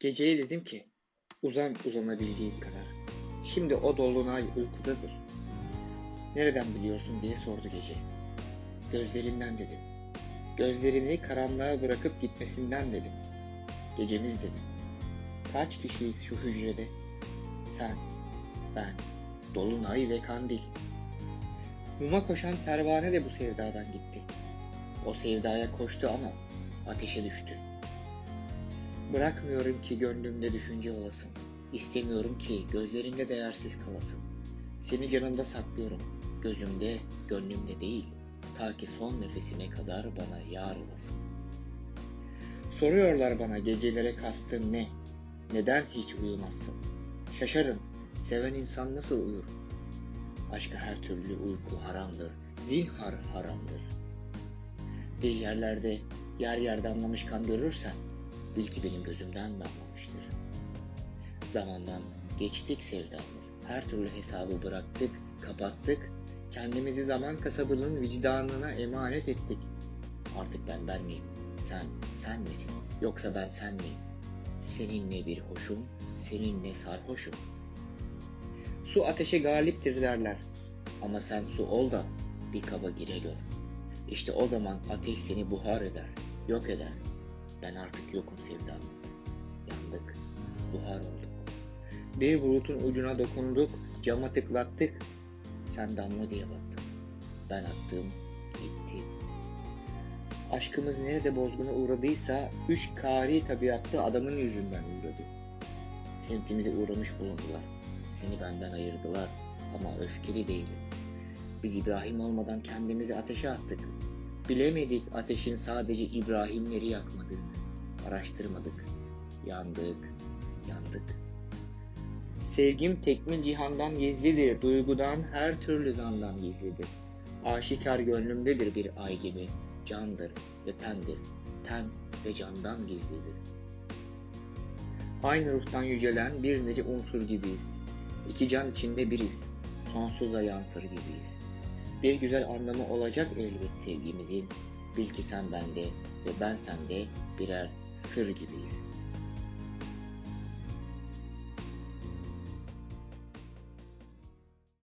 Geceye dedim ki uzan uzanabildiğin kadar. Şimdi o dolunay uykudadır. Nereden biliyorsun diye sordu gece. Gözlerinden dedim. Gözlerini karanlığa bırakıp gitmesinden dedim. Gecemiz dedim. Kaç kişiyiz şu hücrede? Sen, ben, dolunay ve kandil. Muma koşan pervane de bu sevdadan gitti. O sevdaya koştu ama ateşe düştü. Bırakmıyorum ki gönlümde düşünce olasın. İstemiyorum ki gözlerinde değersiz kalasın. Seni canımda saklıyorum. Gözümde, gönlümde değil. Ta ki son nefesime kadar bana yar olasın. Soruyorlar bana gecelere kastın ne? Neden hiç uyumazsın? Şaşarım. Seven insan nasıl uyur? Aşka her türlü uyku haramdır. Zinhar haramdır. Bir yerlerde yer yer damlamış kan görürsen bil ki benim gözümden damlamıştır. Zamandan geçtik sevdamız. Her türlü hesabı bıraktık, kapattık. Kendimizi zaman kasabının vicdanına emanet ettik. Artık ben ben miyim? Sen, sen misin? Yoksa ben sen miyim? Seninle bir hoşum, seninle sarhoşum. Su ateşe galiptir derler. Ama sen su ol da bir kaba gire gör. İşte o zaman ateş seni buhar eder, yok eder. Ben artık yokum sevdamız. Yandık, buhar olduk. Bir bulutun ucuna dokunduk, cama tıklattık. Sen damla diye baktın. Ben attım, gitti. Aşkımız nerede bozguna uğradıysa üç kari tabiatlı adamın yüzünden uğradı. Semtimize uğramış bulundular. Seni benden ayırdılar ama öfkeli değilim. Biz İbrahim olmadan kendimizi ateşe attık. Bilemedik ateşin sadece İbrahimleri yakmadığını. Araştırmadık. Yandık, yandık. Sevgim tekmil cihandan gizlidir, duygudan her türlü zandan gizlidir. Aşikar gönlümdedir bir ay gibi, candır ve tendir, ten ve candan gizlidir. Aynı ruhtan yücelen bir nece unsur gibiyiz. İki can içinde biriz, sonsuza yansır gibiyiz. Bir güzel anlamı olacak elbet sevgimizin. Bil ki sen bende ve ben sende birer sır gibiyiz.